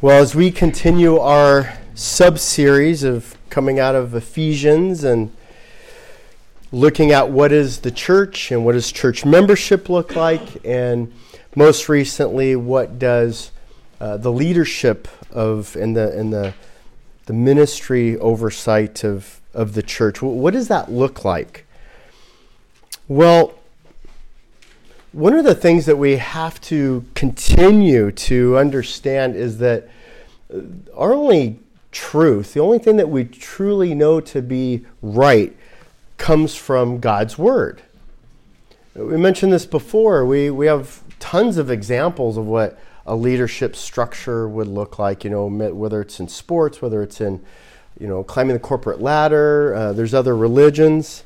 Well, as we continue our sub series of coming out of Ephesians and looking at what is the church and what does church membership look like, and most recently, what does uh, the leadership of and the and the the ministry oversight of of the church. What does that look like? Well, one of the things that we have to continue to understand is that our only truth, the only thing that we truly know to be right, comes from God's Word. We mentioned this before. We, we have tons of examples of what a leadership structure would look like, you know, whether it's in sports, whether it's in, you know, climbing the corporate ladder, uh, there's other religions.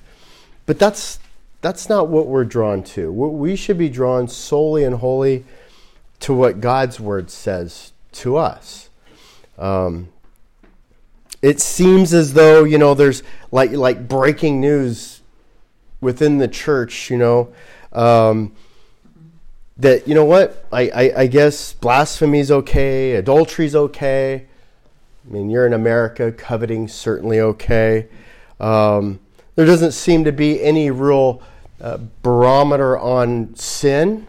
But that's that's not what we're drawn to. We should be drawn solely and wholly to what God's word says to us. Um, it seems as though you know there's like like breaking news within the church. You know um, that you know what I, I, I guess blasphemy's okay, adultery's okay. I mean, you're in America, coveting certainly okay. Um, there doesn't seem to be any real barometer on sin,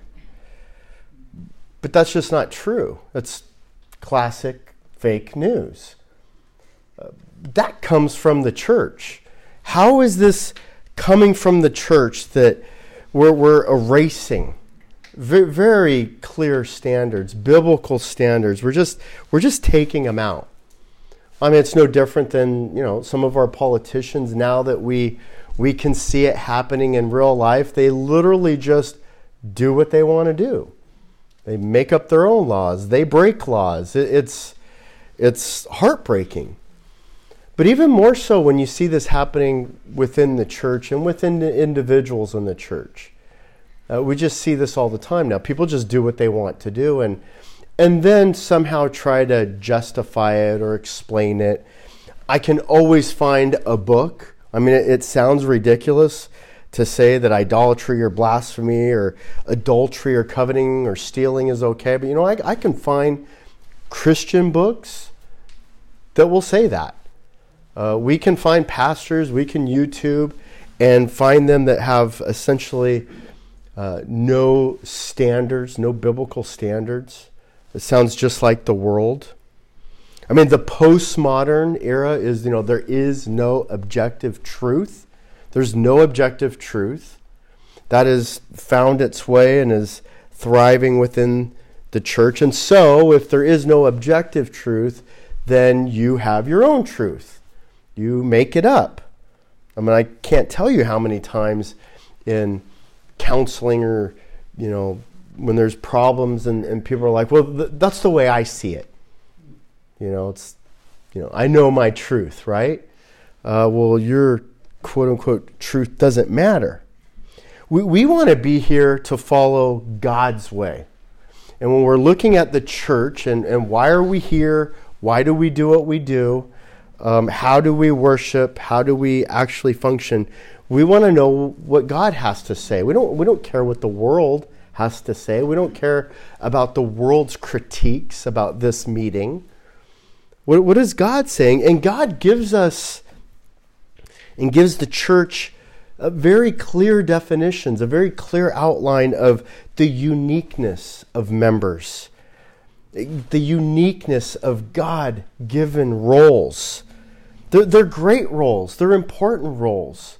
but that's just not true. That's classic fake news. Uh, that comes from the church. How is this coming from the church that we're, we're erasing? Very, very clear standards, biblical standards. We're just we're just taking them out. I mean, it's no different than you know some of our politicians now that we we can see it happening in real life. They literally just do what they want to do. They make up their own laws. They break laws. It's it's heartbreaking. But even more so when you see this happening within the church and within the individuals in the church. Uh, we just see this all the time now. People just do what they want to do and and then somehow try to justify it or explain it. I can always find a book I mean, it, it sounds ridiculous to say that idolatry or blasphemy or adultery or coveting or stealing is okay, but you know, I, I can find Christian books that will say that. Uh, we can find pastors, we can YouTube and find them that have essentially uh, no standards, no biblical standards. It sounds just like the world. I mean, the postmodern era is, you know, there is no objective truth. There's no objective truth. That has found its way and is thriving within the church. And so, if there is no objective truth, then you have your own truth. You make it up. I mean, I can't tell you how many times in counseling or, you know, when there's problems and, and people are like, well, th- that's the way I see it. You know, it's, you know, I know my truth, right? Uh, well, your quote unquote truth doesn't matter. We, we want to be here to follow God's way. And when we're looking at the church and, and why are we here? Why do we do what we do? Um, how do we worship? How do we actually function? We want to know what God has to say. We don't, we don't care what the world has to say. We don't care about the world's critiques about this meeting. What, what is God saying? And God gives us and gives the church a very clear definitions, a very clear outline of the uniqueness of members, the uniqueness of God given roles. They're, they're, great roles, they're important roles.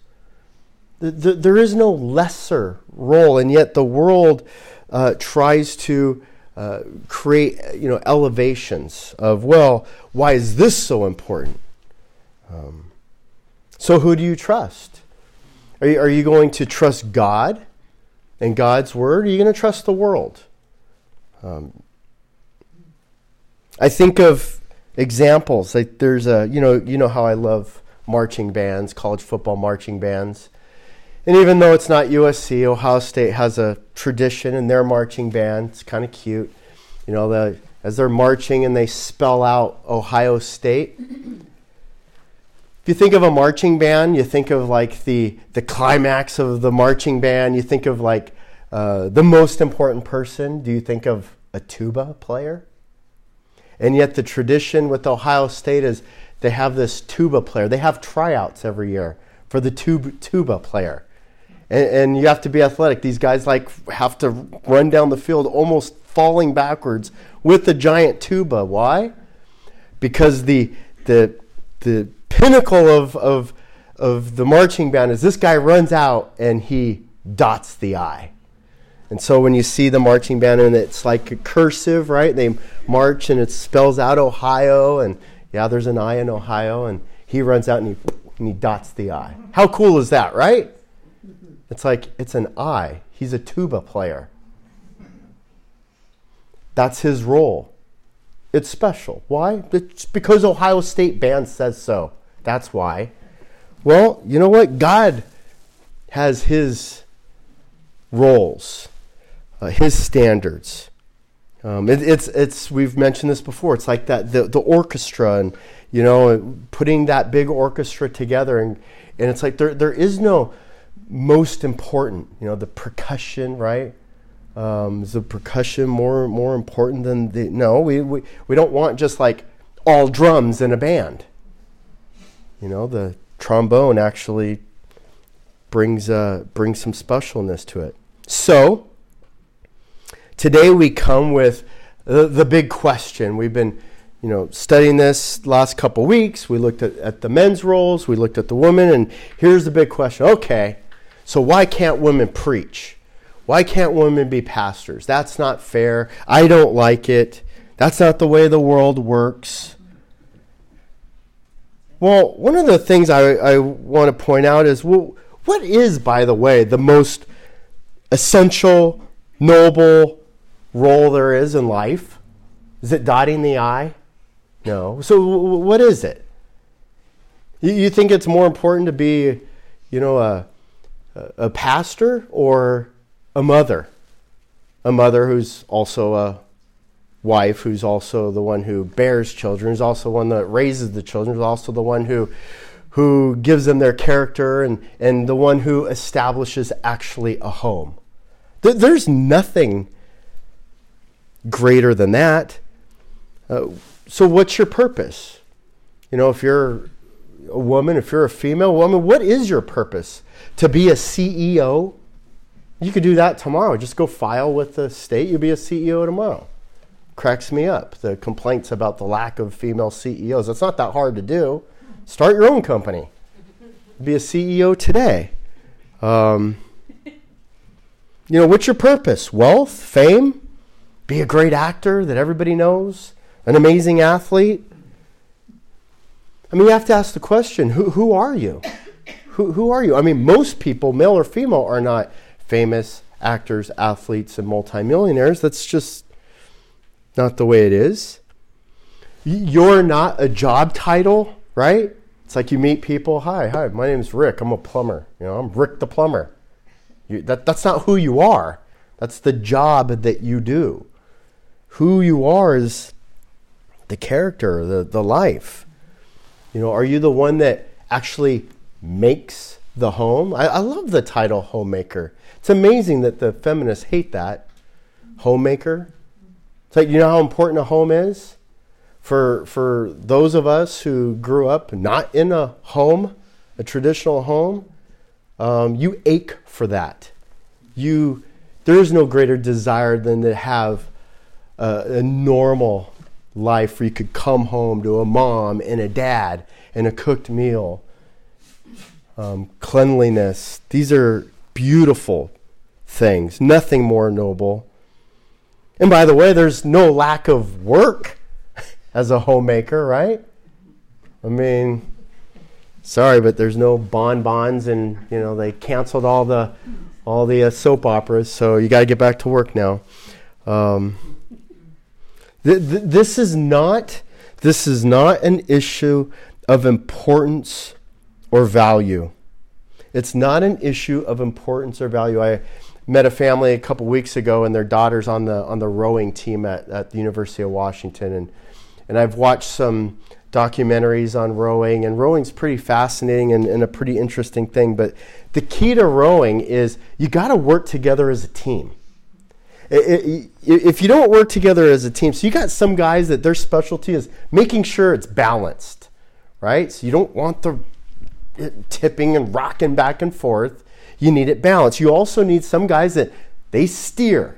There is no lesser role, and yet the world uh, tries to uh, create you know elevations of well why is this so important? Um, so who do you trust? Are you, are you going to trust god and god's word or are you going to trust the world? Um, i think of examples like there's a you know you know how i love marching bands college football marching bands and even though it's not USC, Ohio State has a tradition in their marching band. It's kind of cute. You know, the, as they're marching and they spell out Ohio State. If you think of a marching band, you think of like the, the climax of the marching band. You think of like uh, the most important person. Do you think of a tuba player? And yet, the tradition with Ohio State is they have this tuba player. They have tryouts every year for the tub- tuba player. And, and you have to be athletic. These guys like have to run down the field almost falling backwards with the giant tuba. Why? Because the the the pinnacle of, of of the marching band is this guy runs out and he dots the I. And so when you see the marching band and it's like a cursive, right? They march and it spells out Ohio and yeah, there's an I in Ohio and he runs out and he and he dots the I. How cool is that, right? It's like it's an I. He's a tuba player. That's his role. It's special. Why? It's because Ohio State band says so. That's why. Well, you know what? God has his roles, uh, his standards. Um, it, it's it's we've mentioned this before. It's like that the, the orchestra and you know putting that big orchestra together and and it's like there there is no most important. You know the percussion, right? Um, is the percussion more more important than the no? We, we we don't want just like all drums in a band. You know the trombone actually brings uh, brings some specialness to it. So today we come with the, the big question. We've been you know studying this last couple weeks. We looked at, at the men's roles, we looked at the women, and here's the big question. Okay, so why can't women preach? Why can't women be pastors? That's not fair. I don't like it. That's not the way the world works. Well, one of the things I, I want to point out is well, what is, by the way, the most essential, noble role there is in life? Is it dotting the I? No. So, what is it? You think it's more important to be, you know, a, a pastor or a mother? A mother who's also a wife who's also the one who bears children, who's also the one that raises the children, who's also the one who who gives them their character and, and the one who establishes actually a home. There's nothing greater than that. Uh, so, what's your purpose? You know, if you're a woman, if you're a female woman, what is your purpose? To be a CEO? You could do that tomorrow. Just go file with the state, you'll be a CEO tomorrow cracks me up. The complaints about the lack of female CEOs. It's not that hard to do. Start your own company. Be a CEO today. Um, you know, what's your purpose? Wealth? Fame? Be a great actor that everybody knows? An amazing athlete? I mean, you have to ask the question who, who are you? Who, who are you? I mean, most people, male or female, are not famous actors, athletes, and multimillionaires. That's just not the way it is. You're not a job title, right? It's like you meet people. Hi, hi, my name's Rick. I'm a plumber. You know, I'm Rick the plumber. You, that, that's not who you are. That's the job that you do. Who you are is the character, the, the life. You know, are you the one that actually makes the home? I, I love the title homemaker. It's amazing that the feminists hate that. Homemaker. It's like, you know how important a home is? For, for those of us who grew up not in a home, a traditional home, um, you ache for that. You, there is no greater desire than to have a, a normal life where you could come home to a mom and a dad and a cooked meal. Um, cleanliness. These are beautiful things. Nothing more noble. And by the way, there's no lack of work as a homemaker, right? I mean, sorry, but there's no bonbons, and you know they canceled all the all the uh, soap operas, so you got to get back to work now. Um, this is not this is not an issue of importance or value. It's not an issue of importance or value. I met a family a couple weeks ago, and their daughter's on the on the rowing team at, at the University of Washington, and and I've watched some documentaries on rowing, and rowing's pretty fascinating and, and a pretty interesting thing. But the key to rowing is you got to work together as a team. If you don't work together as a team, so you got some guys that their specialty is making sure it's balanced, right? So you don't want the tipping and rocking back and forth. You need it balanced. You also need some guys that they steer,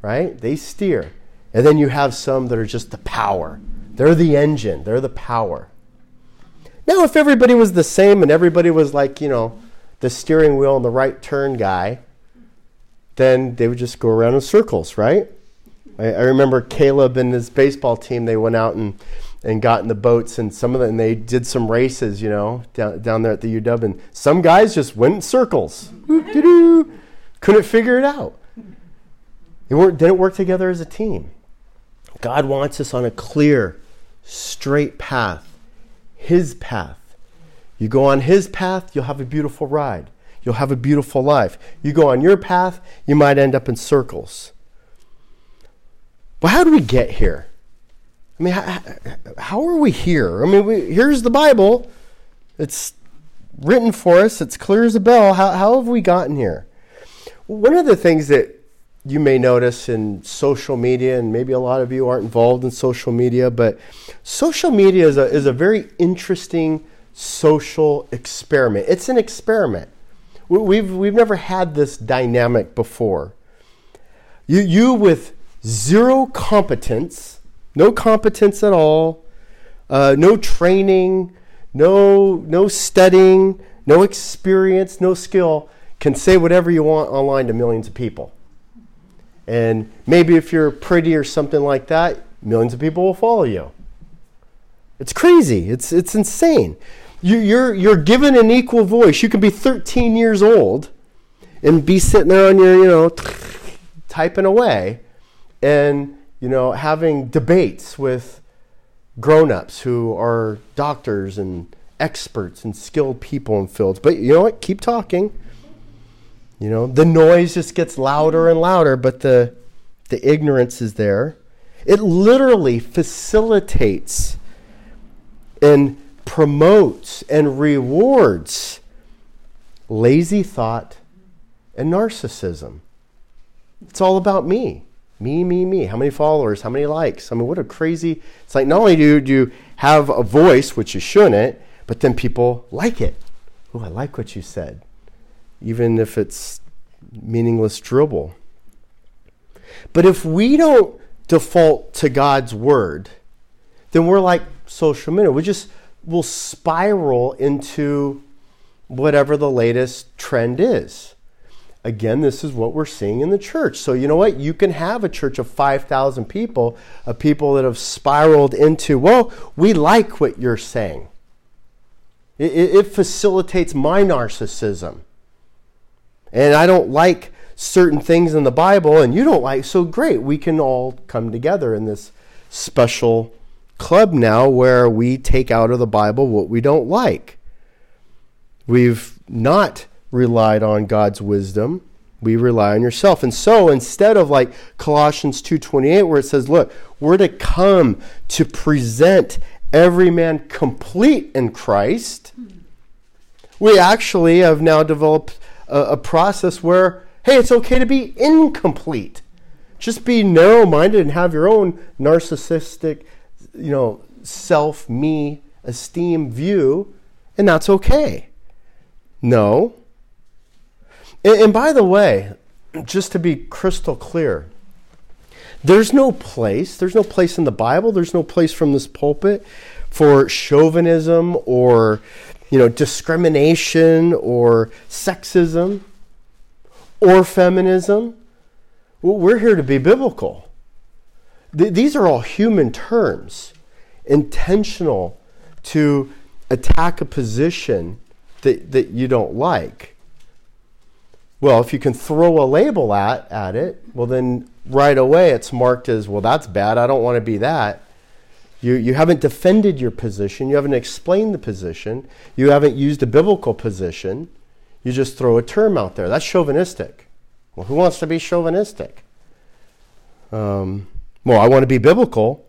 right? They steer. And then you have some that are just the power. They're the engine, they're the power. Now, if everybody was the same and everybody was like, you know, the steering wheel and the right turn guy, then they would just go around in circles, right? I, I remember Caleb and his baseball team, they went out and, and got in the boats and some of them, they did some races, you know, down, down there at the UW. And some guys just went in circles. Couldn't figure it out. They weren't, didn't work together as a team. God wants us on a clear, straight path, His path. You go on His path, you'll have a beautiful ride. You'll have a beautiful life. You go on your path, you might end up in circles. But how do we get here? I mean, how, how are we here? I mean, we, here's the Bible. It's written for us, it's clear as a bell. How, how have we gotten here? One of the things that you may notice in social media, and maybe a lot of you aren't involved in social media, but social media is a, is a very interesting social experiment. It's an experiment. We've, we've never had this dynamic before. You, you with zero competence, no competence at all, uh, no training, no, no studying, no experience, no skill, can say whatever you want online to millions of people. And maybe if you're pretty or something like that, millions of people will follow you. It's crazy. It's, it's insane. You, you're, you're given an equal voice. You can be 13 years old and be sitting there on your, you know, typing away and, you know, having debates with grown-ups who are doctors and experts and skilled people in fields. But you know what? Keep talking. You know, the noise just gets louder and louder, but the, the ignorance is there. It literally facilitates and promotes and rewards lazy thought and narcissism. It's all about me. Me, me, me. How many followers? How many likes? I mean, what a crazy. It's like not only do you have a voice, which you shouldn't, but then people like it. Oh, I like what you said even if it's meaningless dribble. But if we don't default to God's word, then we're like social media. We just will spiral into whatever the latest trend is. Again, this is what we're seeing in the church. So, you know what? You can have a church of 5,000 people, of people that have spiraled into, well, we like what you're saying. It, it, it facilitates my narcissism and I don't like certain things in the Bible and you don't like, so great, we can all come together in this special club now where we take out of the Bible what we don't like. We've not relied on God's wisdom. We rely on yourself. And so instead of like Colossians 2:28 where it says, look, we're to come to present every man complete in Christ, we actually have now developed a, a process where, hey, it's okay to be incomplete. Just be narrow minded and have your own narcissistic, you know, self, me, esteem view, and that's okay. No. And, and by the way, just to be crystal clear, there's no place, there's no place in the Bible, there's no place from this pulpit for chauvinism or you know, discrimination or sexism or feminism. we're here to be biblical. Th- these are all human terms, intentional to attack a position that, that you don't like. Well, if you can throw a label at, at it, well, then right away it's marked as, well, that's bad. I don't want to be that. You, you haven't defended your position. You haven't explained the position. You haven't used a biblical position. You just throw a term out there. That's chauvinistic. Well, who wants to be chauvinistic? Um, well, I want to be biblical.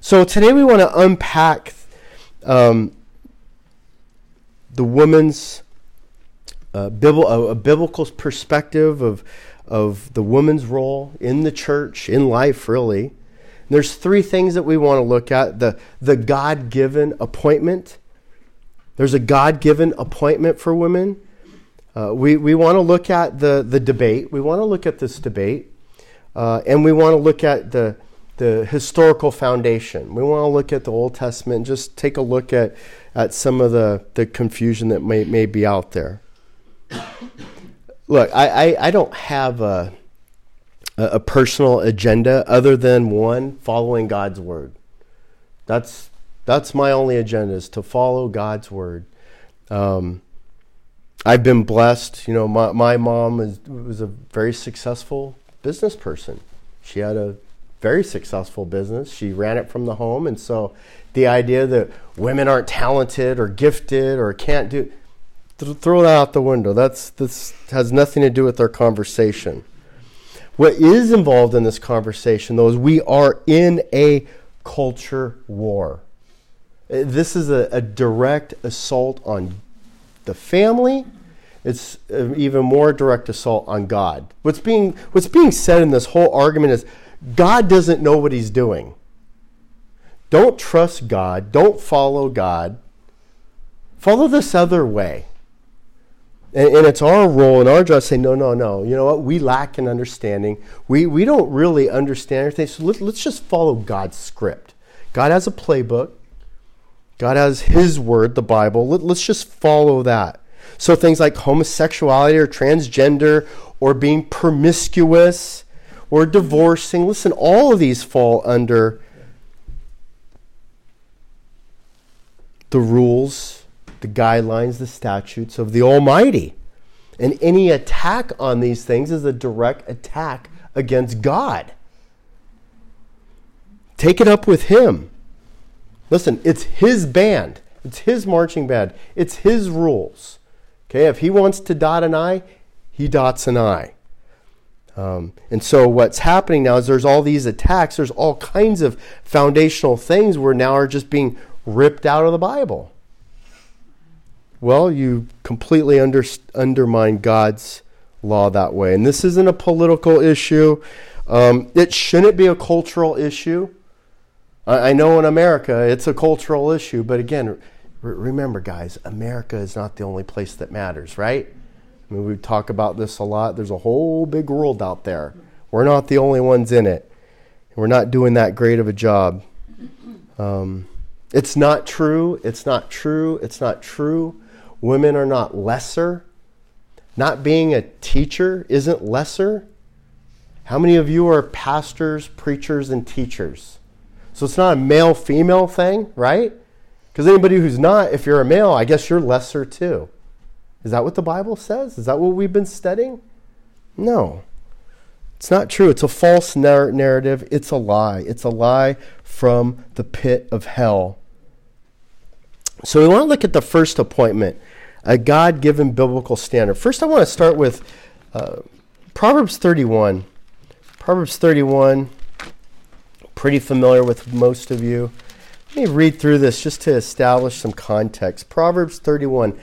So today we want to unpack um, the woman's uh, a, a biblical perspective of, of the woman's role in the church, in life, really. And there's three things that we want to look at the, the God given appointment. There's a God given appointment for women. Uh, we we want to look at the, the debate. We want to look at this debate. Uh, and we want to look at the, the historical foundation. We want to look at the Old Testament and just take a look at, at some of the, the confusion that may, may be out there. Look, I, I, I don't have a, a personal agenda other than one, following God's word. That's, that's my only agenda is to follow God's word. Um, I've been blessed. You know, my, my mom is, was a very successful business person. She had a very successful business. She ran it from the home. And so the idea that women aren't talented or gifted or can't do th- throw that out the window. That's this has nothing to do with our conversation. What is involved in this conversation though is we are in a culture war. This is a, a direct assault on the family it's an even more direct assault on God. What's being, what's being said in this whole argument is God doesn't know what he's doing. Don't trust God. Don't follow God. Follow this other way. And, and, it's our role and our job to say, no, no, no. You know what? We lack in understanding. We, we don't really understand everything. So let, let's just follow God's script. God has a playbook. God has His word, the Bible. Let, let's just follow that. So things like homosexuality or transgender or being promiscuous or divorcing, listen, all of these fall under the rules, the guidelines, the statutes of the Almighty. And any attack on these things is a direct attack against God. Take it up with Him. Listen, it's His band, it's His marching band, it's His rules. Okay, if he wants to dot an I, he dots an I. Um, and so what's happening now is there's all these attacks. There's all kinds of foundational things where now are just being ripped out of the Bible. Well, you completely under, undermine God's law that way. And this isn't a political issue. Um, it shouldn't be a cultural issue. I, I know in America it's a cultural issue, but again, remember, guys, America is not the only place that matters, right? I mean, we talk about this a lot. There's a whole big world out there. We're not the only ones in it. We're not doing that great of a job. Um, it's not true. It's not true. It's not true. Women are not lesser. Not being a teacher isn't lesser. How many of you are pastors, preachers, and teachers? So it's not a male female thing, right? Because anybody who's not, if you're a male, I guess you're lesser too. Is that what the Bible says? Is that what we've been studying? No. It's not true. It's a false narr- narrative. It's a lie. It's a lie from the pit of hell. So we want to look at the first appointment, a God given biblical standard. First, I want to start with uh, Proverbs 31. Proverbs 31, pretty familiar with most of you. Let me read through this just to establish some context. Proverbs 31.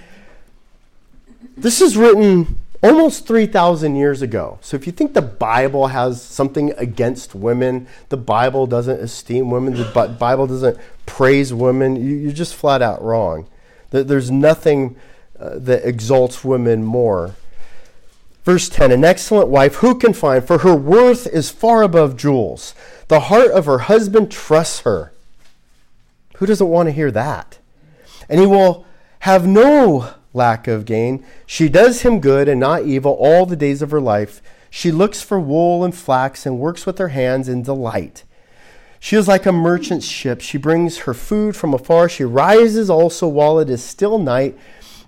This is written almost 3,000 years ago. So if you think the Bible has something against women, the Bible doesn't esteem women, the Bible doesn't praise women, you're just flat out wrong. There's nothing uh, that exalts women more. Verse 10 An excellent wife, who can find? For her worth is far above jewels. The heart of her husband trusts her. Who doesn't want to hear that? And he will have no lack of gain. She does him good and not evil all the days of her life. She looks for wool and flax and works with her hands in delight. She is like a merchant ship. She brings her food from afar. She rises also while it is still night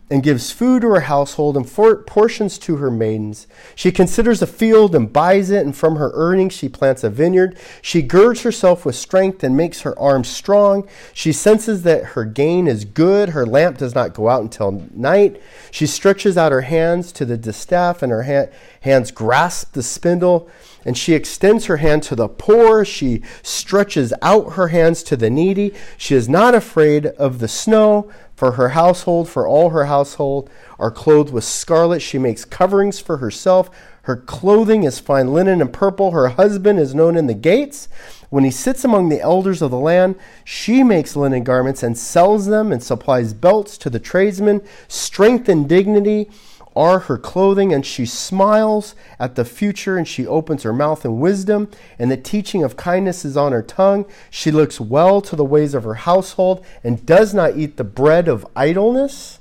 and gives food to her household and portions to her maidens. She considers a field and buys it, and from her earnings she plants a vineyard. She girds herself with strength and makes her arms strong. She senses that her gain is good. Her lamp does not go out until night. She stretches out her hands to the distaff, and her ha- hands grasp the spindle. And she extends her hand to the poor. She stretches out her hands to the needy. She is not afraid of the snow for her household, for all her household are clothed with scarlet. She makes coverings for herself. Her clothing is fine linen and purple. Her husband is known in the gates. When he sits among the elders of the land, she makes linen garments and sells them and supplies belts to the tradesmen. Strength and dignity are her clothing, and she smiles at the future, and she opens her mouth in wisdom, and the teaching of kindness is on her tongue. She looks well to the ways of her household, and does not eat the bread of idleness.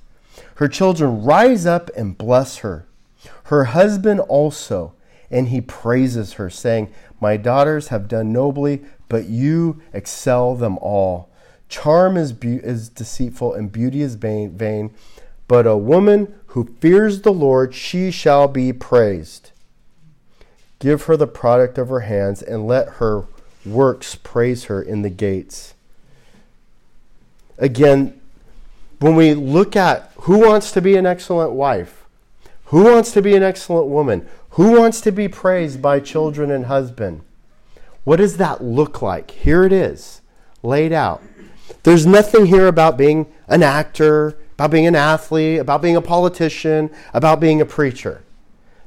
Her children rise up and bless her. Her husband also, and he praises her, saying, My daughters have done nobly, but you excel them all. Charm is, be- is deceitful, and beauty is vain, vain, but a woman who fears the Lord, she shall be praised. Give her the product of her hands, and let her works praise her in the gates. Again, when we look at who wants to be an excellent wife, who wants to be an excellent woman, who wants to be praised by children and husband, what does that look like? Here it is, laid out. There's nothing here about being an actor, about being an athlete, about being a politician, about being a preacher.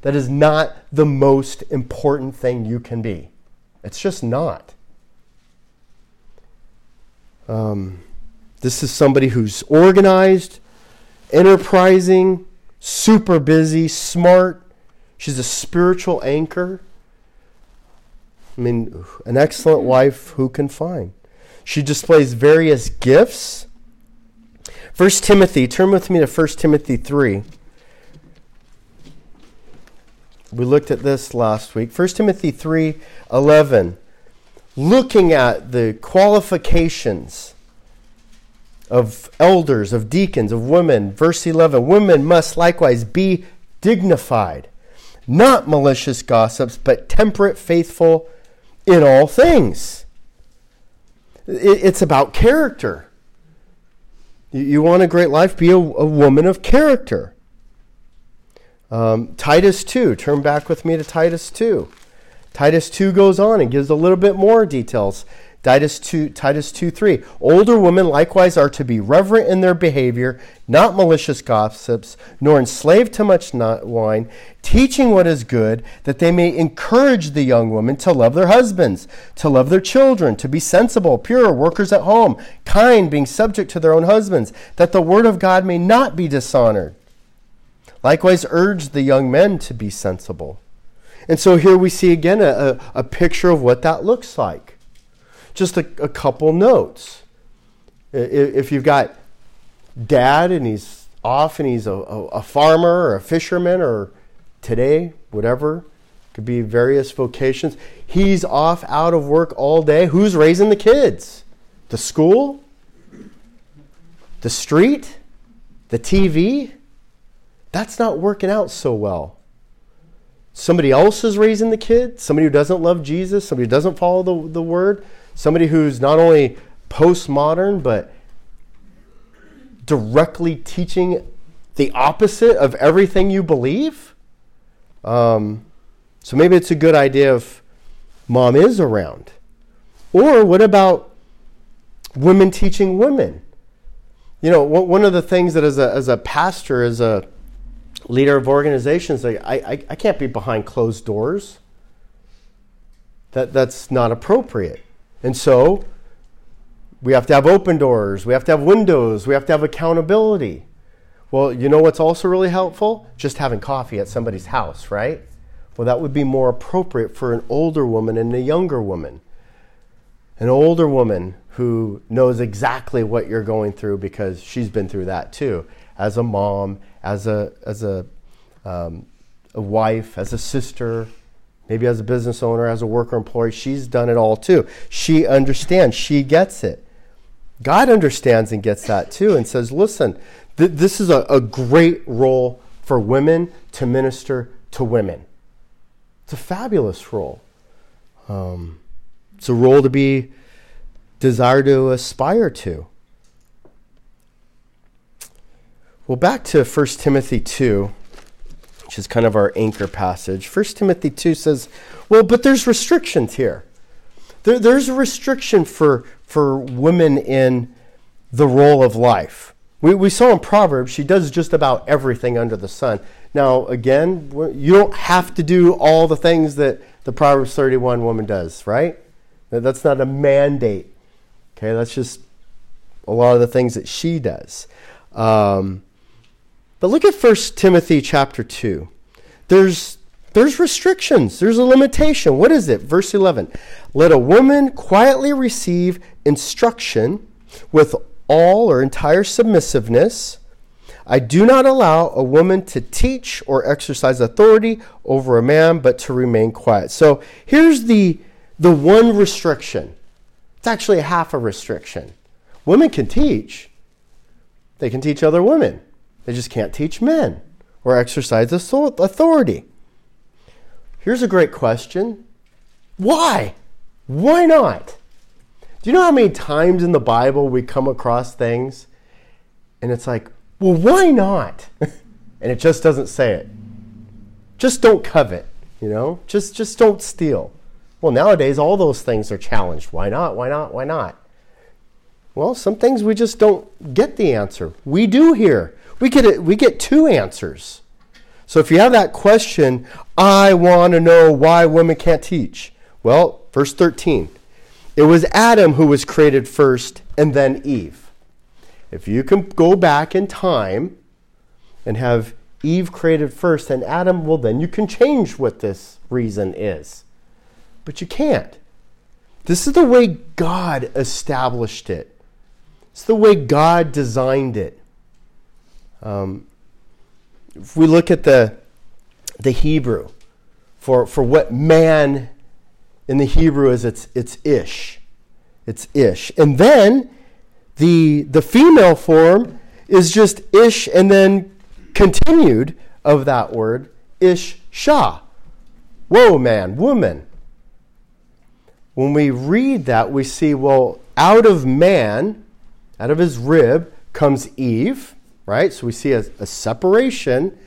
That is not the most important thing you can be. It's just not. Um, this is somebody who's organized, enterprising, super busy, smart. She's a spiritual anchor. I mean, an excellent wife who can find. She displays various gifts 1 Timothy, turn with me to 1 Timothy 3. We looked at this last week. 1 Timothy 3 11. Looking at the qualifications of elders, of deacons, of women. Verse 11 Women must likewise be dignified, not malicious gossips, but temperate, faithful in all things. It's about character. You want a great life? Be a, a woman of character. Um, Titus 2, turn back with me to Titus 2. Titus 2 goes on and gives a little bit more details. Titus 2, Titus 2 3. Older women likewise are to be reverent in their behavior, not malicious gossips, nor enslaved to much wine, teaching what is good, that they may encourage the young women to love their husbands, to love their children, to be sensible, pure, workers at home, kind, being subject to their own husbands, that the word of God may not be dishonored. Likewise, urge the young men to be sensible. And so here we see again a, a, a picture of what that looks like just a, a couple notes. If you've got dad and he's off and he's a, a, a farmer or a fisherman or today, whatever, could be various vocations. He's off out of work all day. Who's raising the kids? The school? The street? The TV? That's not working out so well. Somebody else is raising the kid, somebody who doesn't love Jesus, somebody who doesn't follow the, the word, somebody who's not only postmodern, but directly teaching the opposite of everything you believe. Um, so maybe it's a good idea if mom is around. Or what about women teaching women? You know, one of the things that as a, as a pastor, as a leader of organizations, I, I, I can't be behind closed doors. That, that's not appropriate. And so we have to have open doors, we have to have windows, we have to have accountability. Well, you know what's also really helpful? Just having coffee at somebody's house, right? Well, that would be more appropriate for an older woman and a younger woman. An older woman who knows exactly what you're going through because she's been through that too, as a mom, as a as a um, a wife, as a sister, maybe as a business owner, as a worker employee, she's done it all too. She understands, she gets it. God understands and gets that too and says, listen, th- this is a, a great role for women to minister to women. It's a fabulous role. Um, it's a role to be desired to aspire to. Well, back to 1 Timothy 2 which is kind of our anchor passage. 1 Timothy 2 says, well, but there's restrictions here. There, there's a restriction for, for women in the role of life. We, we saw in Proverbs, she does just about everything under the sun. Now, again, you don't have to do all the things that the Proverbs 31 woman does, right? That's not a mandate. Okay, that's just a lot of the things that she does. Um, but look at 1 Timothy chapter 2. There's, there's restrictions, there's a limitation. What is it? Verse 11 Let a woman quietly receive instruction with all or entire submissiveness. I do not allow a woman to teach or exercise authority over a man, but to remain quiet. So here's the, the one restriction. It's actually half a restriction. Women can teach, they can teach other women. They just can't teach men or exercise authority. Here's a great question Why? Why not? Do you know how many times in the Bible we come across things and it's like, well, why not? and it just doesn't say it. Just don't covet, you know? Just just don't steal. Well, nowadays all those things are challenged. Why not? Why not? Why not? Well, some things we just don't get the answer. We do here. We get we get two answers. So if you have that question, I want to know why women can't teach. Well, verse 13. It was Adam who was created first and then Eve. If you can go back in time and have Eve created first and Adam, well, then you can change what this reason is. But you can't. This is the way God established it, it's the way God designed it. Um, if we look at the, the Hebrew for, for what man in the Hebrew is it's, it's ish. It's ish. And then the, the female form is just ish and then continued of that word, ish shah. Whoa, man, woman. When we read that, we see, well, out of man, out of his rib, comes Eve, right? So we see a, a separation.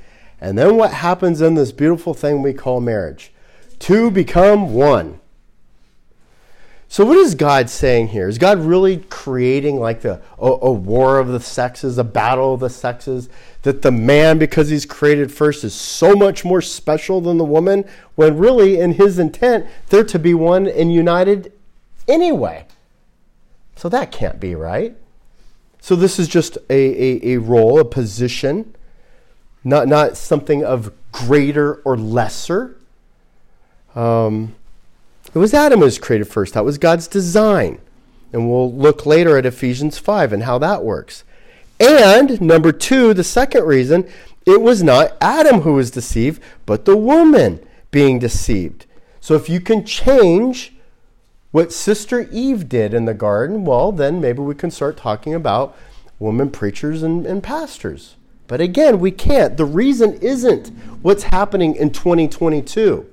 And then what happens in this beautiful thing we call marriage? Two become one. So, what is God saying here? Is God really creating like the, a, a, war of the sexes, a battle of the sexes? That the man, because he's created first, is so much more special than the woman, when really, in his intent, they're to be one and united anyway. So, that can't be right. So, this is just a, a, a role, a position, not, not something of greater or lesser. Um, it was Adam who was created first. That was God's design. And we'll look later at Ephesians 5 and how that works. And number two, the second reason, it was not Adam who was deceived, but the woman being deceived. So if you can change what Sister Eve did in the garden, well, then maybe we can start talking about women preachers and, and pastors. But again, we can't. The reason isn't what's happening in 2022.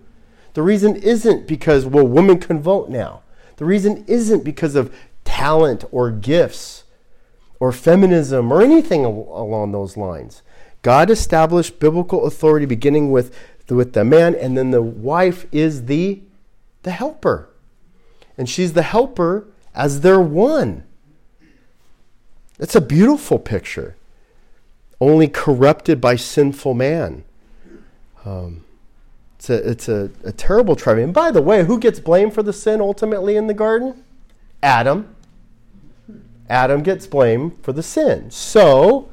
The reason isn't because, well, women can vote now. The reason isn't because of talent or gifts or feminism or anything along those lines. God established biblical authority beginning with, with the man, and then the wife is the, the helper. And she's the helper as their one. It's a beautiful picture, only corrupted by sinful man. Um, it's a, it's a, a terrible tragedy. And by the way, who gets blamed for the sin ultimately in the garden? Adam. Adam gets blamed for the sin. So,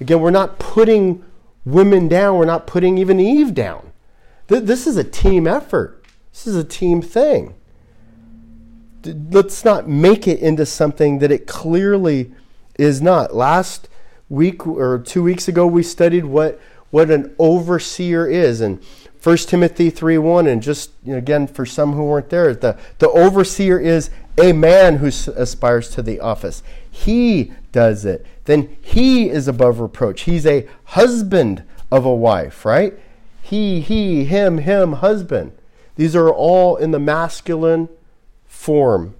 again, we're not putting women down, we're not putting even Eve down. This is a team effort, this is a team thing. Let's not make it into something that it clearly is not. Last week or two weeks ago, we studied what, what an overseer is. And 1 Timothy 3 1, and just you know, again for some who weren't there, the, the overseer is a man who aspires to the office. He does it. Then he is above reproach. He's a husband of a wife, right? He, he, him, him, husband. These are all in the masculine form.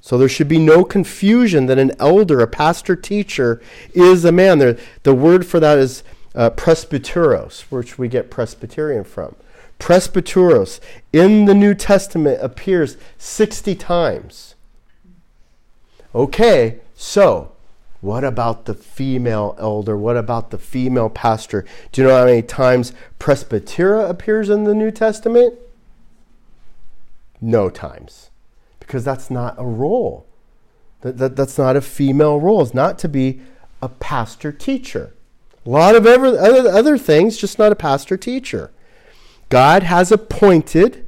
So there should be no confusion that an elder, a pastor teacher, is a man. The, the word for that is uh, presbyteros, which we get Presbyterian from. Presbyteros in the New Testament appears 60 times. Okay, so What about the female elder? What about the female pastor? Do you know how many times presbytera appears in the New Testament? No times. Because that's not a role. That, that, that's not a female role. It's not to be a pastor teacher. A lot of other, other things, just not a pastor teacher. God has appointed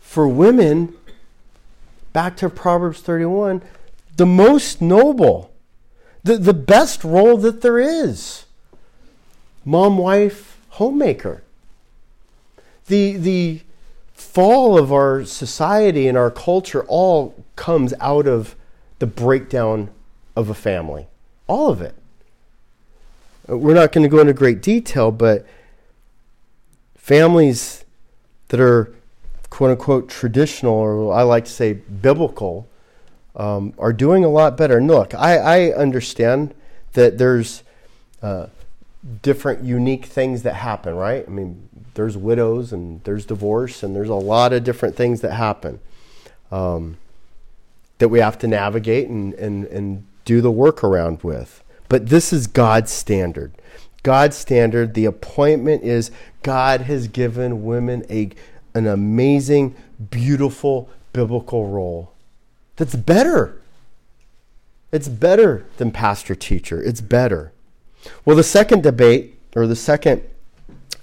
for women, back to Proverbs 31, the most noble, the, the best role that there is. Mom, wife, homemaker. The, the fall of our society and our culture all comes out of the breakdown of a family. All of it. We're not going to go into great detail, but families that are quote unquote traditional, or I like to say biblical, um, are doing a lot better. And look, I, I understand that there's uh, different unique things that happen, right? I mean, there's widows and there's divorce and there's a lot of different things that happen um, that we have to navigate and, and, and do the work around with. But this is God's standard. God's standard, the appointment is God has given women a, an amazing, beautiful biblical role that's better. It's better than pastor teacher. It's better. Well, the second debate, or the second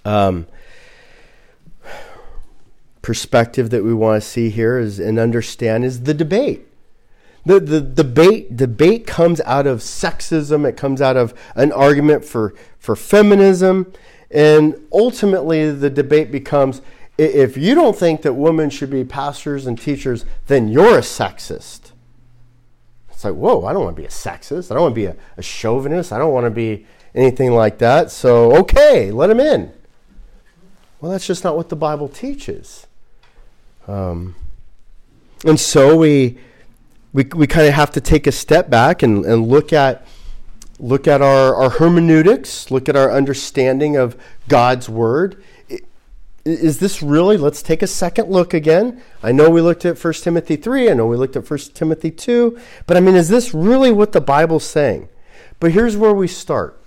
um, perspective that we want to see here is and understand is the debate. The, the debate debate comes out of sexism. It comes out of an argument for, for feminism. And ultimately, the debate becomes if you don't think that women should be pastors and teachers, then you're a sexist. It's like, whoa, I don't want to be a sexist. I don't want to be a, a chauvinist. I don't want to be anything like that. So, okay, let them in. Well, that's just not what the Bible teaches. Um, and so we, we, we kind of have to take a step back and, and look at look at our, our hermeneutics, look at our understanding of God's word. Is this really, let's take a second look again. I know we looked at 1 Timothy 3, I know we looked at 1 Timothy 2, but I mean, is this really what the Bible's saying? But here's where we start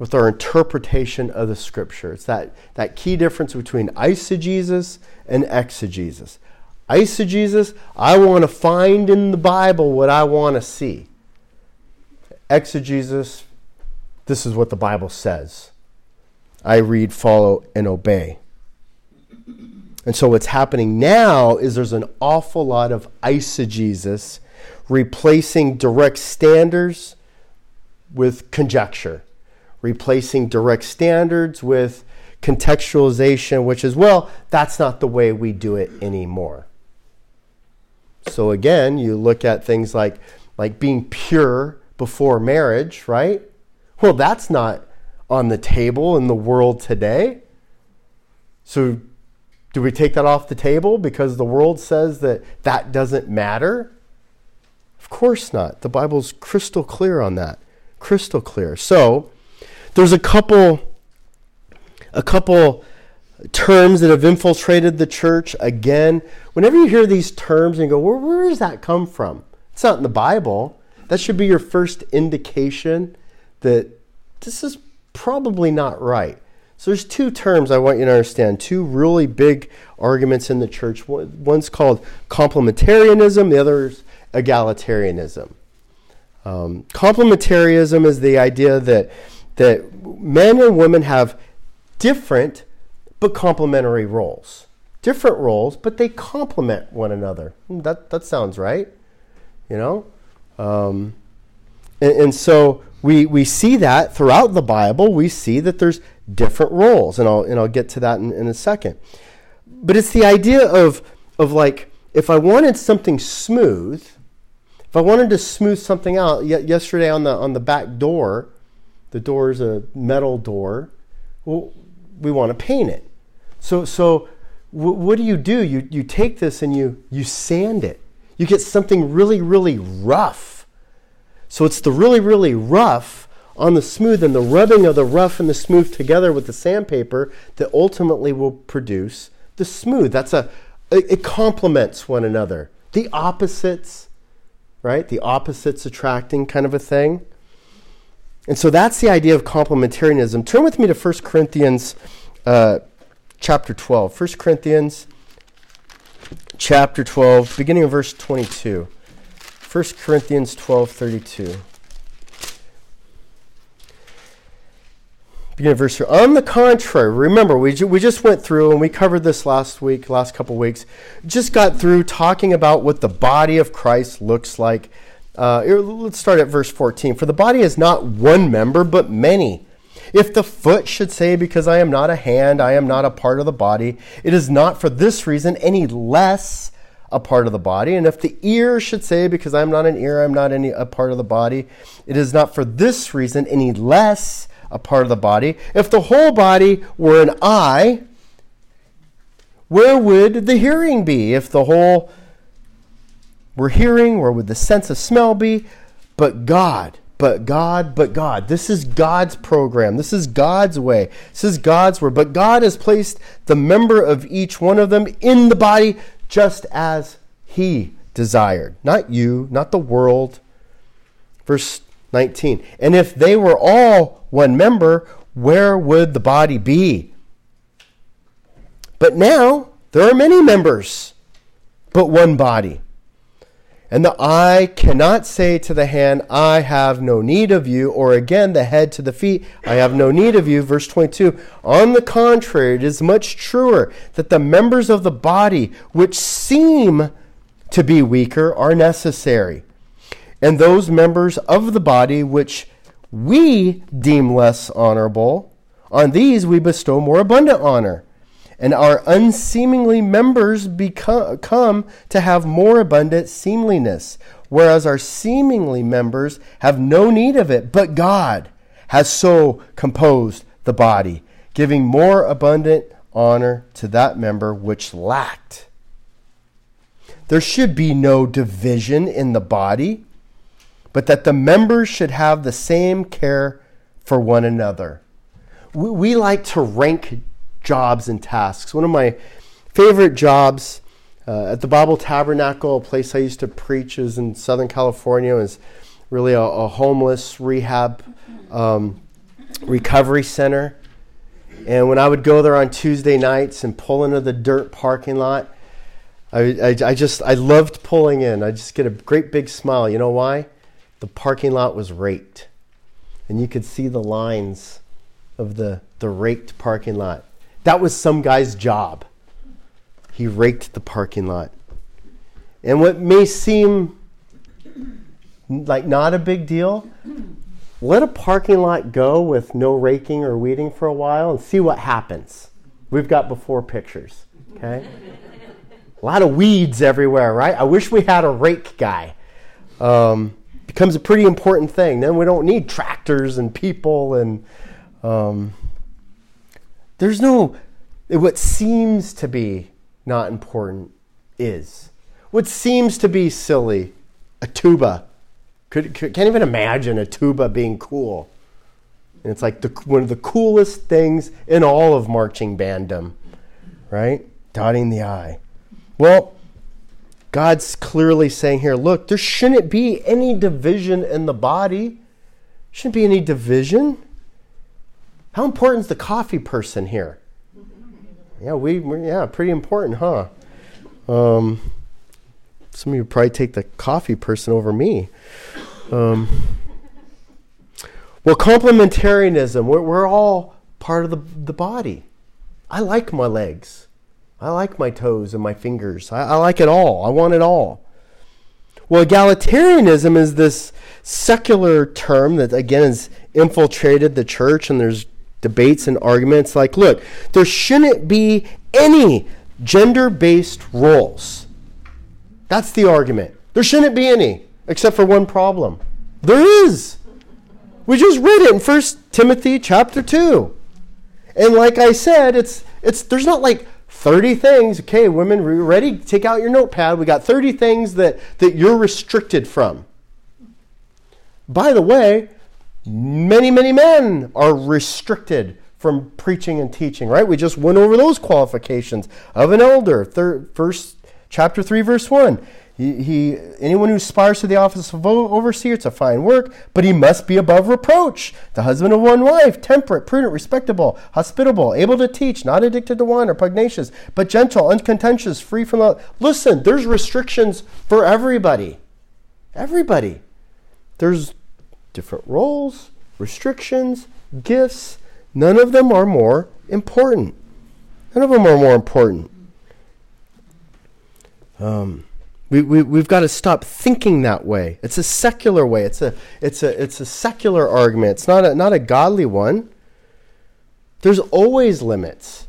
with our interpretation of the scripture. It's that, that key difference between eisegesis and exegesis. Eisegesis, I want to find in the Bible what I want to see exegesis, this is what the Bible says. I read, follow, and obey. And so what's happening now is there's an awful lot of eisegesis replacing direct standards with conjecture, replacing direct standards with contextualization, which is, well, that's not the way we do it anymore. So again, you look at things like, like being pure before marriage, right? Well, that's not on the table in the world today. So, do we take that off the table because the world says that that doesn't matter? Of course not. The Bible's crystal clear on that. Crystal clear. So, there's a couple a couple terms that have infiltrated the church again. Whenever you hear these terms and you go, where, where does that come from? It's not in the Bible. That should be your first indication that this is probably not right. So there's two terms I want you to understand, two really big arguments in the church. One's called complementarianism, the other is egalitarianism. Um, complementarianism is the idea that that men and women have different but complementary roles. Different roles, but they complement one another. Hmm, that that sounds right. You know? Um, and, and so we, we see that throughout the Bible. We see that there's different roles, and I'll, and I'll get to that in, in a second. But it's the idea of, of like, if I wanted something smooth, if I wanted to smooth something out, yesterday on the, on the back door, the door is a metal door, well, we want to paint it. So, so w- what do you do? You, you take this and you, you sand it you get something really, really rough. So it's the really, really rough on the smooth and the rubbing of the rough and the smooth together with the sandpaper that ultimately will produce the smooth. That's a it complements one another. The opposites right? The opposites attracting kind of a thing. And so that's the idea of complementarianism. Turn with me to 1 Corinthians uh, chapter 12. 1 Corinthians chapter 12, beginning of verse 22. 1 Corinthians 12, 32. Beginning of verse 3. On the contrary, remember, we, ju- we just went through, and we covered this last week, last couple weeks, just got through talking about what the body of Christ looks like. Uh, let's start at verse 14. For the body is not one member, but many. If the foot should say, Because I am not a hand, I am not a part of the body, it is not for this reason any less a part of the body. And if the ear should say, Because I am not an ear, I am not any a part of the body, it is not for this reason any less a part of the body. If the whole body were an eye, where would the hearing be? If the whole were hearing, where would the sense of smell be? But God but God, but God. This is God's program. This is God's way. This is God's word. But God has placed the member of each one of them in the body just as He desired. Not you, not the world. Verse 19. And if they were all one member, where would the body be? But now there are many members, but one body. And the eye cannot say to the hand, I have no need of you, or again the head to the feet, I have no need of you. Verse 22 On the contrary, it is much truer that the members of the body which seem to be weaker are necessary, and those members of the body which we deem less honorable, on these we bestow more abundant honor and our unseemly members become, come to have more abundant seemliness, whereas our seemingly members have no need of it, but God has so composed the body, giving more abundant honor to that member which lacked. There should be no division in the body, but that the members should have the same care for one another. We, we like to rank jobs and tasks. One of my favorite jobs uh, at the Bible Tabernacle, a place I used to preach, is in Southern California. is really a, a homeless rehab um, recovery center. And when I would go there on Tuesday nights and pull into the dirt parking lot, I, I, I just I loved pulling in. I just get a great big smile. You know why? The parking lot was raked, and you could see the lines of the the raked parking lot. That was some guy's job. He raked the parking lot. And what may seem like not a big deal, let a parking lot go with no raking or weeding for a while and see what happens. We've got before pictures, okay? a lot of weeds everywhere, right? I wish we had a rake guy. Um, becomes a pretty important thing. Then we don't need tractors and people and um, there's no, what seems to be not important is. What seems to be silly, a tuba. Could, could, can't even imagine a tuba being cool. And it's like the, one of the coolest things in all of marching bandom, right? Dotting the I. Well, God's clearly saying here look, there shouldn't be any division in the body. Shouldn't be any division. How important is the coffee person here? Yeah, we yeah, pretty important, huh? Um, some of you probably take the coffee person over me. Um, well, complementarianism, we're, we're all part of the, the body. I like my legs. I like my toes and my fingers. I, I like it all. I want it all. Well, egalitarianism is this secular term that, again, has infiltrated the church, and there's debates and arguments like, look, there shouldn't be any gender based roles. That's the argument. There shouldn't be any, except for one problem. There is. We just read it in 1 Timothy chapter 2. And like I said, it's it's there's not like 30 things. Okay, women, ready? Take out your notepad. We got 30 things that, that you're restricted from. By the way, Many, many men are restricted from preaching and teaching, right? We just went over those qualifications of an elder. Third, first chapter 3 verse 1. He, he, anyone who aspires to the office of overseer, it's a fine work, but he must be above reproach. The husband of one wife, temperate, prudent, respectable, hospitable, able to teach, not addicted to wine or pugnacious, but gentle, uncontentious, free from. Love. Listen, there's restrictions for everybody. Everybody. There's different roles, restrictions, gifts. None of them are more important. None of them are more important. Um, we, we, we've got to stop thinking that way. It's a secular way. It's a, it's a, it's a secular argument. It's not a, not a godly one. There's always limits.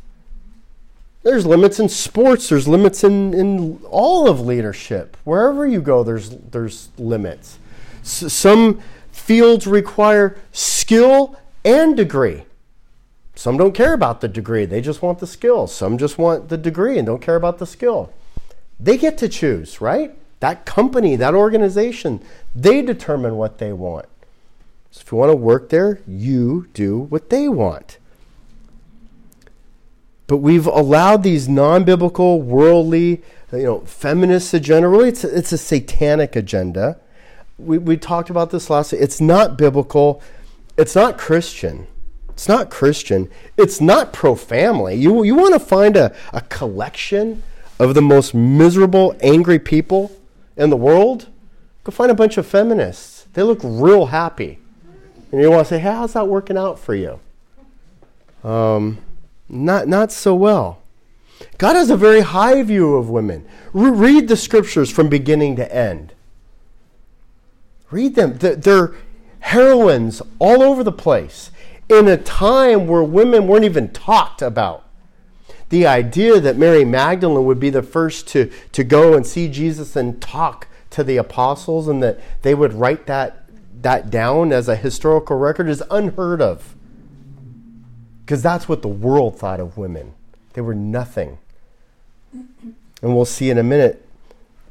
There's limits in sports. There's limits in, in all of leadership. Wherever you go, there's, there's limits. Some fields require skill and degree. Some don't care about the degree, they just want the skill. Some just want the degree and don't care about the skill. They get to choose, right? That company, that organization, they determine what they want. So if you want to work there, you do what they want. But we've allowed these non biblical, worldly, you know, feminist agenda. Really, it's a, it's a satanic agenda. We, we talked about this last. It's not biblical. It's not Christian. It's not Christian. It's not pro family. You, you want to find a, a collection of the most miserable, angry people in the world, go find a bunch of feminists. They look real happy. And you want to say, hey, how's that working out for you? Um, not, not so well. God has a very high view of women. Re- read the scriptures from beginning to end. Read them. They're heroines all over the place in a time where women weren't even talked about the idea that Mary Magdalene would be the first to, to go and see Jesus and talk to the apostles and that they would write that, that down as a historical record is unheard of. Because that's what the world thought of women. They were nothing. And we'll see in a minute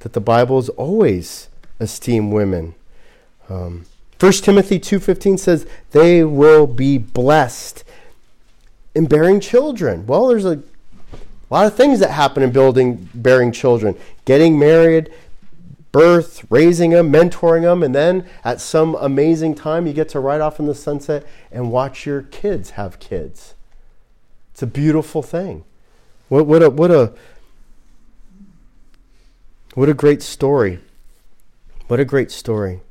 that the Bible has always esteemed women. Um, 1 Timothy 2.15 says, they will be blessed in bearing children. Well, there's a lot of things that happen in building, bearing children, getting married, birth, raising them, mentoring them, and then at some amazing time you get to ride off in the sunset and watch your kids have kids. It's a beautiful thing. What, what a what a what a great story. What a great story.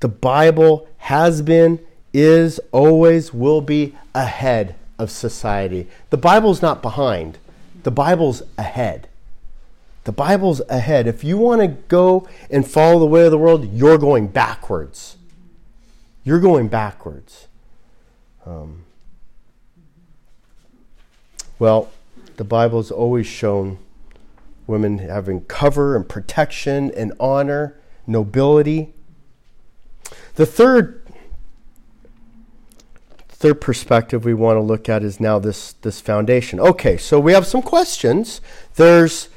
The Bible has been, is, always will be ahead of society. The Bible's not behind. The Bible's ahead. The Bible's ahead. If you want to go and follow the way of the world, you're going backwards. You're going backwards. Um, well, the Bible's always shown women having cover and protection and honor, nobility. The third third perspective we want to look at is now this this foundation. Okay, so we have some questions. There's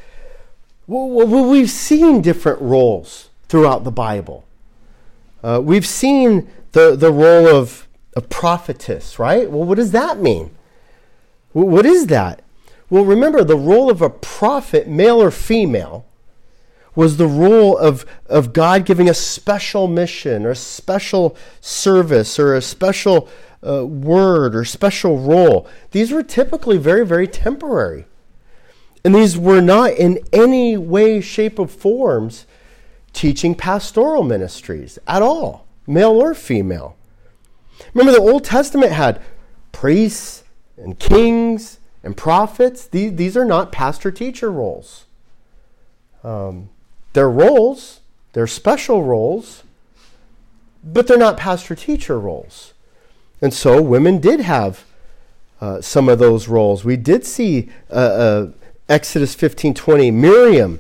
well, we've seen different roles throughout the Bible. Uh, we've seen the the role of a prophetess, right? Well, what does that mean? What is that? Well, remember the role of a prophet, male or female, was the role of, of God giving a special mission or a special service or a special uh, word or special role. These were typically very, very temporary. And these were not in any way, shape, or forms teaching pastoral ministries at all, male or female. Remember, the Old Testament had priests and kings and prophets. These, these are not pastor teacher roles. Um, they're roles, they're special roles, but they're not pastor teacher roles. And so women did have uh, some of those roles. We did see uh, uh, Exodus 15:20 Miriam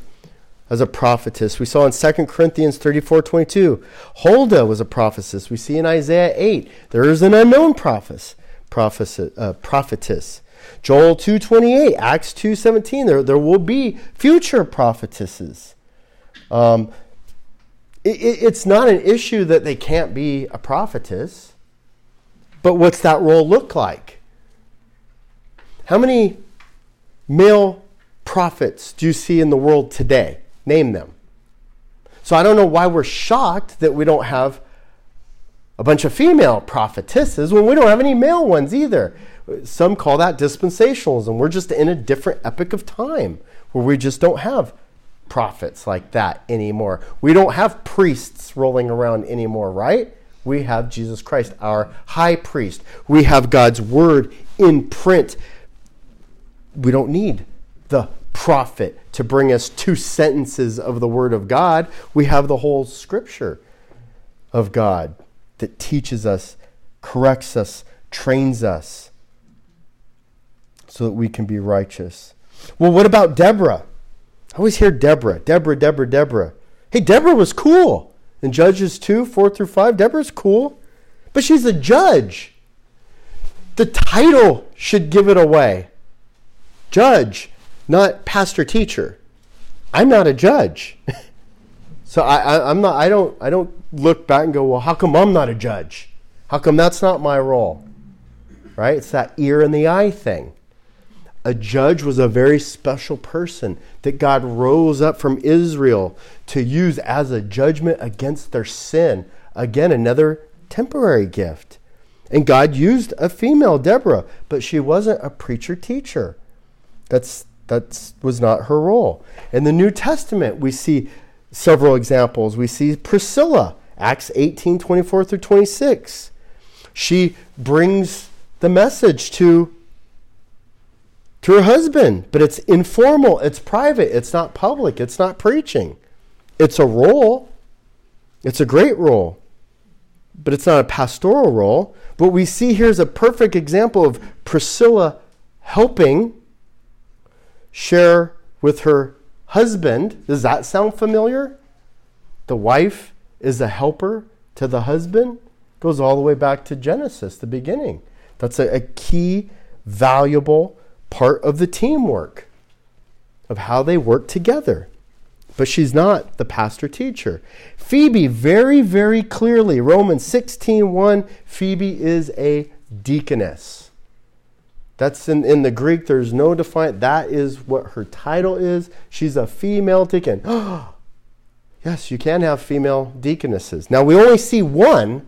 as a prophetess. We saw in 2 Corinthians 34:22 Huldah was a prophetess. We see in Isaiah 8 there is an unknown prophet, prophet, uh, prophetess. Joel 2:28, Acts 2:17 there there will be future prophetesses. Um, it, it's not an issue that they can't be a prophetess. But what's that role look like? How many male prophets do you see in the world today? Name them. So I don't know why we're shocked that we don't have a bunch of female prophetesses when we don't have any male ones either. Some call that dispensationalism. We're just in a different epoch of time where we just don't have prophets like that anymore. We don't have priests rolling around anymore, right? We have Jesus Christ, our high priest. We have God's word in print. We don't need the prophet to bring us two sentences of the word of God. We have the whole scripture of God that teaches us, corrects us, trains us so that we can be righteous. Well, what about Deborah? I always hear Deborah, Deborah, Deborah, Deborah. Hey, Deborah was cool. In Judges 2, 4 through 5, Deborah's cool. But she's a judge. The title should give it away. Judge, not pastor teacher. I'm not a judge. so I, I'm not I don't I don't look back and go, well, how come I'm not a judge? How come that's not my role? Right? It's that ear and the eye thing a judge was a very special person that God rose up from Israel to use as a judgment against their sin. Again, another temporary gift. And God used a female, Deborah, but she wasn't a preacher teacher. That's that was not her role. In the New Testament, we see several examples. We see Priscilla, Acts 18, 24 through 26. She brings the message to to her husband, but it's informal, it's private, it's not public, it's not preaching. It's a role. It's a great role, but it's not a pastoral role. What we see here is a perfect example of Priscilla helping share with her husband. Does that sound familiar? The wife is a helper to the husband. Goes all the way back to Genesis, the beginning. That's a, a key, valuable part of the teamwork of how they work together. But she's not the pastor teacher. Phoebe, very, very clearly, Romans 16 1, Phoebe is a deaconess. That's in, in the Greek, there's no define. That is what her title is. She's a female deacon. yes, you can have female deaconesses. Now, we only see one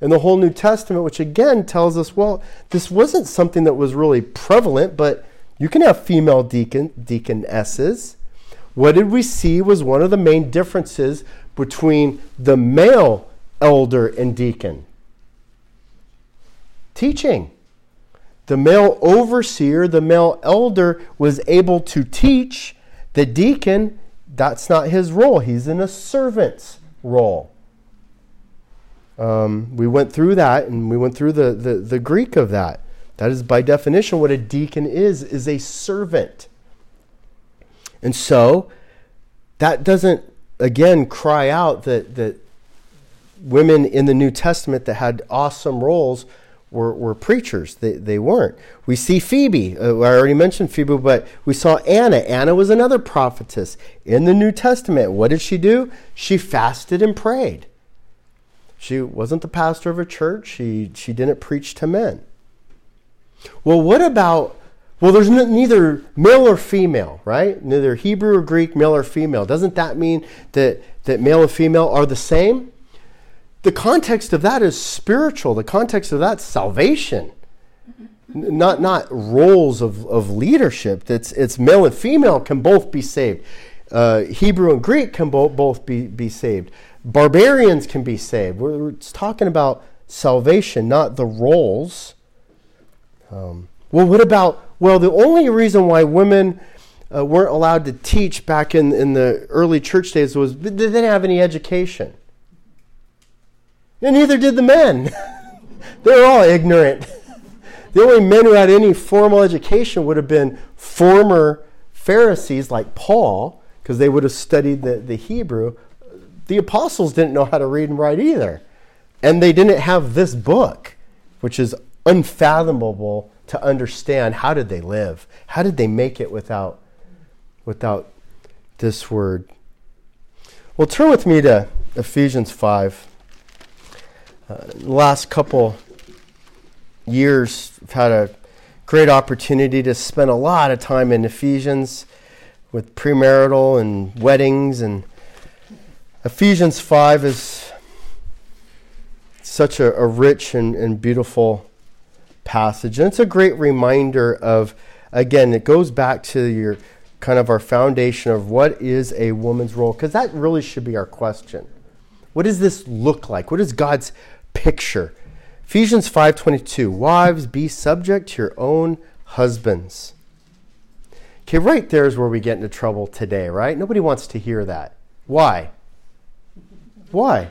in the whole New Testament, which again tells us, well, this wasn't something that was really prevalent, but you can have female deacon deaconesses. What did we see was one of the main differences between the male elder and deacon? Teaching. The male overseer, the male elder, was able to teach. The deacon, that's not his role. He's in a servant's role. Um, we went through that and we went through the, the, the Greek of that. That is by definition what a deacon is, is a servant. And so that doesn't again cry out that, that women in the New Testament that had awesome roles were, were preachers. They, they weren't. We see Phoebe. Uh, I already mentioned Phoebe, but we saw Anna. Anna was another prophetess in the New Testament. What did she do? She fasted and prayed. She wasn't the pastor of a church. She, she didn't preach to men. Well, what about, well, there's neither male or female, right? Neither Hebrew or Greek, male or female. Doesn't that mean that, that male and female are the same? The context of that is spiritual. The context of that's salvation. Not, not roles of, of leadership. It's, it's male and female can both be saved. Uh, Hebrew and Greek can both, both be, be saved. Barbarians can be saved. We're, talking about salvation, not the roles. Um, well, what about, well, the only reason why women uh, weren't allowed to teach back in, in the early church days was they didn't have any education. And neither did the men. they were all ignorant. the only men who had any formal education would have been former Pharisees like Paul, because they would have studied the, the Hebrew the apostles didn't know how to read and write either. And they didn't have this book, which is unfathomable to understand. How did they live? How did they make it without, without this word? Well, turn with me to Ephesians 5. Uh, last couple years, I've had a great opportunity to spend a lot of time in Ephesians with premarital and weddings and Ephesians 5 is such a, a rich and, and beautiful passage. And it's a great reminder of, again, it goes back to your kind of our foundation of what is a woman's role, because that really should be our question. What does this look like? What is God's picture? Ephesians 5:22 Wives be subject to your own husbands. Okay, right there is where we get into trouble today, right? Nobody wants to hear that. Why? Why?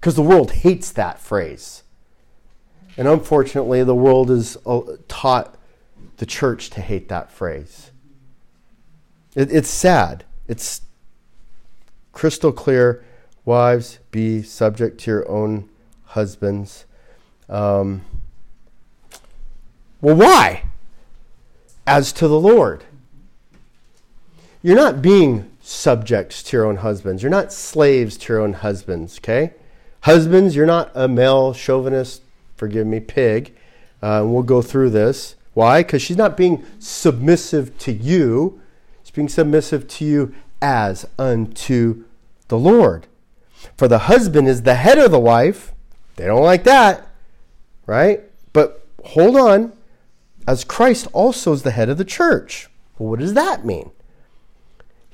Because the world hates that phrase. And unfortunately, the world has uh, taught the church to hate that phrase. It, it's sad. It's crystal clear. Wives, be subject to your own husbands. Um, well, why? As to the Lord. You're not being subjects to your own husbands. You're not slaves to your own husbands, okay? Husbands, you're not a male chauvinist, forgive me, pig. Uh, we'll go through this. Why? Because she's not being submissive to you, she's being submissive to you as unto the Lord. For the husband is the head of the wife. They don't like that, right? But hold on. As Christ also is the head of the church. Well, what does that mean?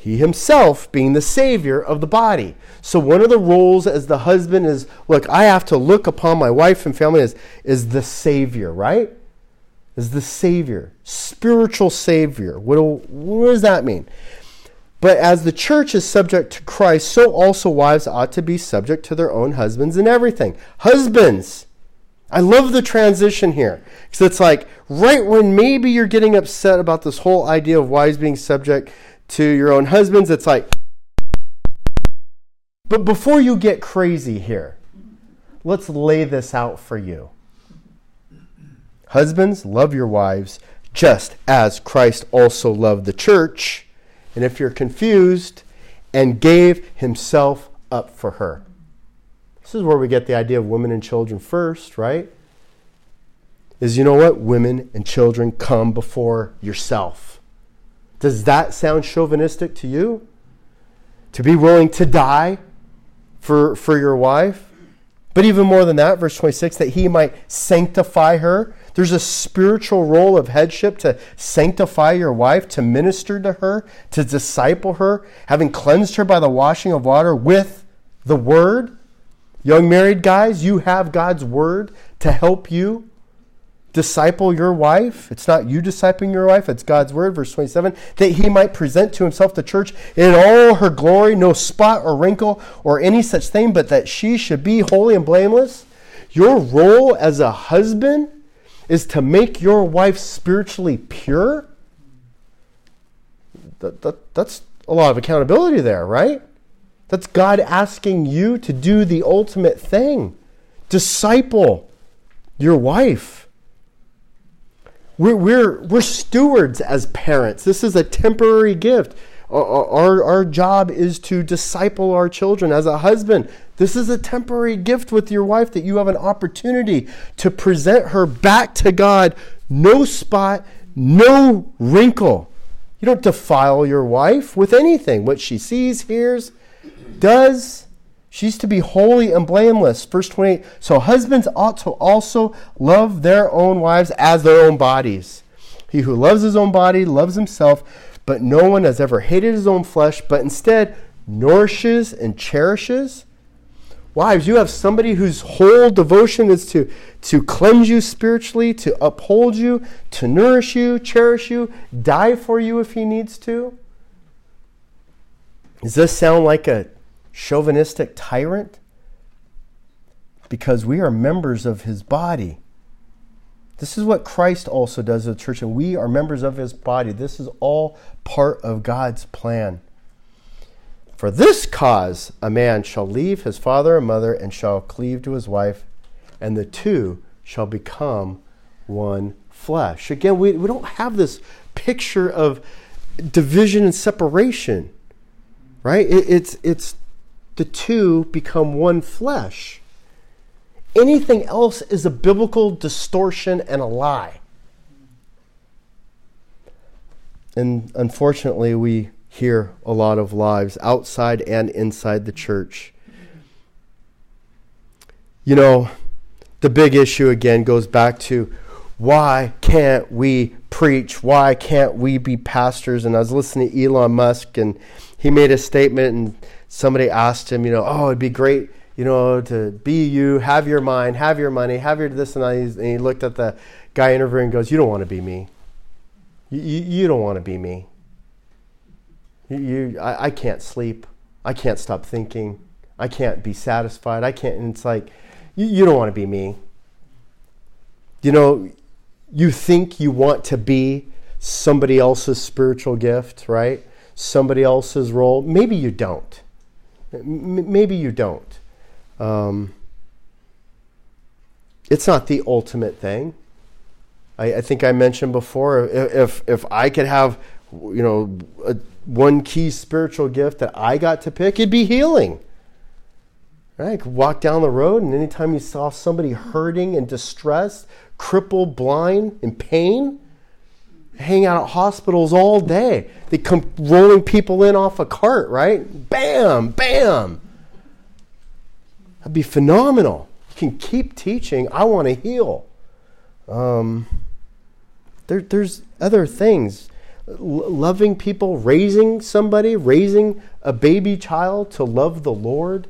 He himself being the savior of the body. So one of the roles as the husband is look, I have to look upon my wife and family as is the savior, right? Is the savior, spiritual savior. What, what does that mean? But as the church is subject to Christ, so also wives ought to be subject to their own husbands in everything. Husbands, I love the transition here. Because it's like right when maybe you're getting upset about this whole idea of wives being subject to your own husbands, it's like, but before you get crazy here, let's lay this out for you. Husbands, love your wives just as Christ also loved the church. And if you're confused, and gave himself up for her. This is where we get the idea of women and children first, right? Is you know what? Women and children come before yourself. Does that sound chauvinistic to you? To be willing to die for, for your wife? But even more than that, verse 26, that he might sanctify her. There's a spiritual role of headship to sanctify your wife, to minister to her, to disciple her, having cleansed her by the washing of water with the word. Young married guys, you have God's word to help you disciple your wife. It's not you discipling your wife, it's God's word, verse 27, that he might present to himself the church in all her glory, no spot or wrinkle or any such thing, but that she should be holy and blameless. Your role as a husband is to make your wife spiritually pure. That, that, that's a lot of accountability there, right? That's God asking you to do the ultimate thing disciple your wife. We're, we're, we're stewards as parents. This is a temporary gift. Our, our, our job is to disciple our children. As a husband, this is a temporary gift with your wife that you have an opportunity to present her back to God. No spot, no wrinkle. You don't defile your wife with anything. What she sees, hears, does She's to be holy and blameless. Verse 28 So husbands ought to also love their own wives as their own bodies. He who loves his own body loves himself, but no one has ever hated his own flesh, but instead nourishes and cherishes. Wives, you have somebody whose whole devotion is to, to cleanse you spiritually, to uphold you, to nourish you, cherish you, die for you if he needs to. Does this sound like a chauvinistic tyrant? Because we are members of his body. This is what Christ also does at the church, and we are members of his body. This is all part of God's plan. For this cause, a man shall leave his father and mother and shall cleave to his wife, and the two shall become one flesh. Again, we, we don't have this picture of division and separation, right? It, it's, it's the two become one flesh. Anything else is a biblical distortion and a lie. And unfortunately, we hear a lot of lies outside and inside the church. You know, the big issue again goes back to why can't we preach? Why can't we be pastors? And I was listening to Elon Musk, and he made a statement, and somebody asked him, you know, oh, it'd be great, you know, to be you, have your mind, have your money, have your this and that. And he looked at the guy interviewing and goes, you don't want to be me. You, you, you don't want to be me. You, you I, I can't sleep. I can't stop thinking. I can't be satisfied. I can't. And it's like, you, you don't want to be me. You know, you think you want to be somebody else's spiritual gift, right? Somebody else's role. Maybe you don't. M- maybe you don't. Um, it's not the ultimate thing. I, I, think I mentioned before if if I could have, you know, a, one key spiritual gift that I got to pick, it'd be healing. Right? I could walk down the road, and anytime you saw somebody hurting and distressed, crippled, blind, in pain, hang out at hospitals all day. They come rolling people in off a cart, right? Bam, bam. That'd be phenomenal. You can keep teaching. I want to heal. Um, there, there's other things. L- loving people, raising somebody, raising a baby child to love the Lord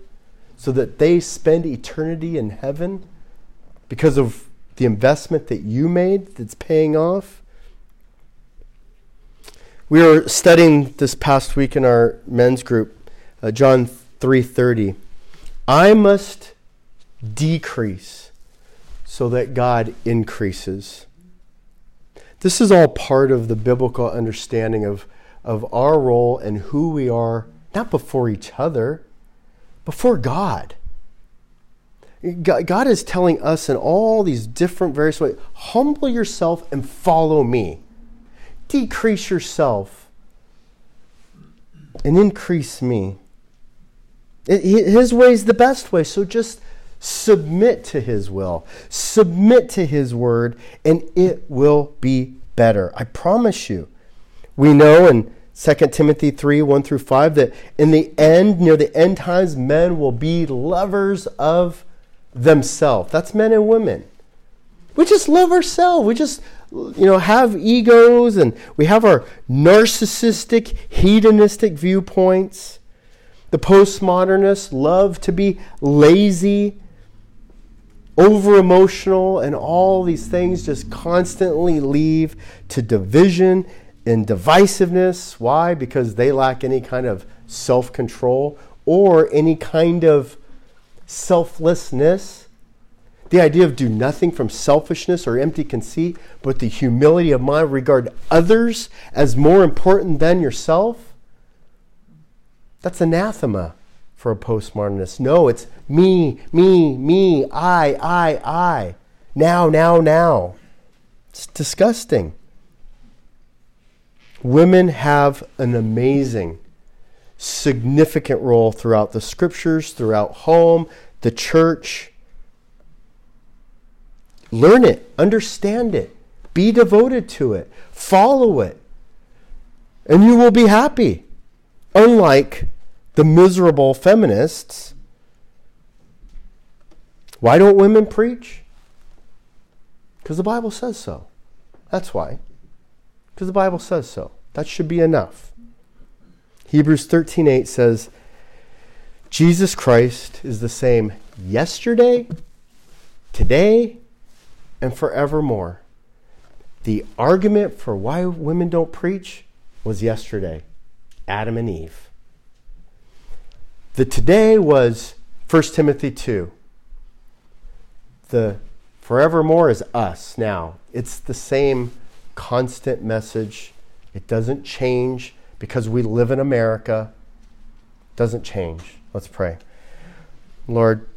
so that they spend eternity in heaven because of the investment that you made that's paying off. We were studying this past week in our men's group, uh, John 3:30. I must decrease so that God increases. This is all part of the biblical understanding of, of our role and who we are, not before each other, before God. God is telling us in all these different various ways humble yourself and follow me. Decrease yourself and increase me. His way is the best way, so just submit to His will, submit to His word, and it will be better. I promise you. We know in 2 Timothy 3 1 through 5 that in the end, near the end times, men will be lovers of themselves. That's men and women. We just love ourselves. We just, you know, have egos and we have our narcissistic, hedonistic viewpoints. The postmodernists love to be lazy, over emotional, and all these things just constantly lead to division and divisiveness. Why? Because they lack any kind of self control or any kind of selflessness, the idea of do nothing from selfishness or empty conceit, but the humility of mind regard others as more important than yourself, that's anathema for a postmodernist. No, it's me, me, me, I, I, I. Now, now, now. It's disgusting. Women have an amazing significant role throughout the scriptures, throughout home, the church. Learn it, understand it, be devoted to it, follow it, and you will be happy. Unlike the miserable feminists. Why don't women preach? Because the Bible says so. That's why. Because the Bible says so. That should be enough. Hebrews 13:8 says Jesus Christ is the same yesterday, today, and forevermore. The argument for why women don't preach was yesterday Adam and Eve. The today was 1 Timothy 2. The forevermore is us now. It's the same constant message. It doesn't change because we live in America doesn't change. Let's pray. Lord,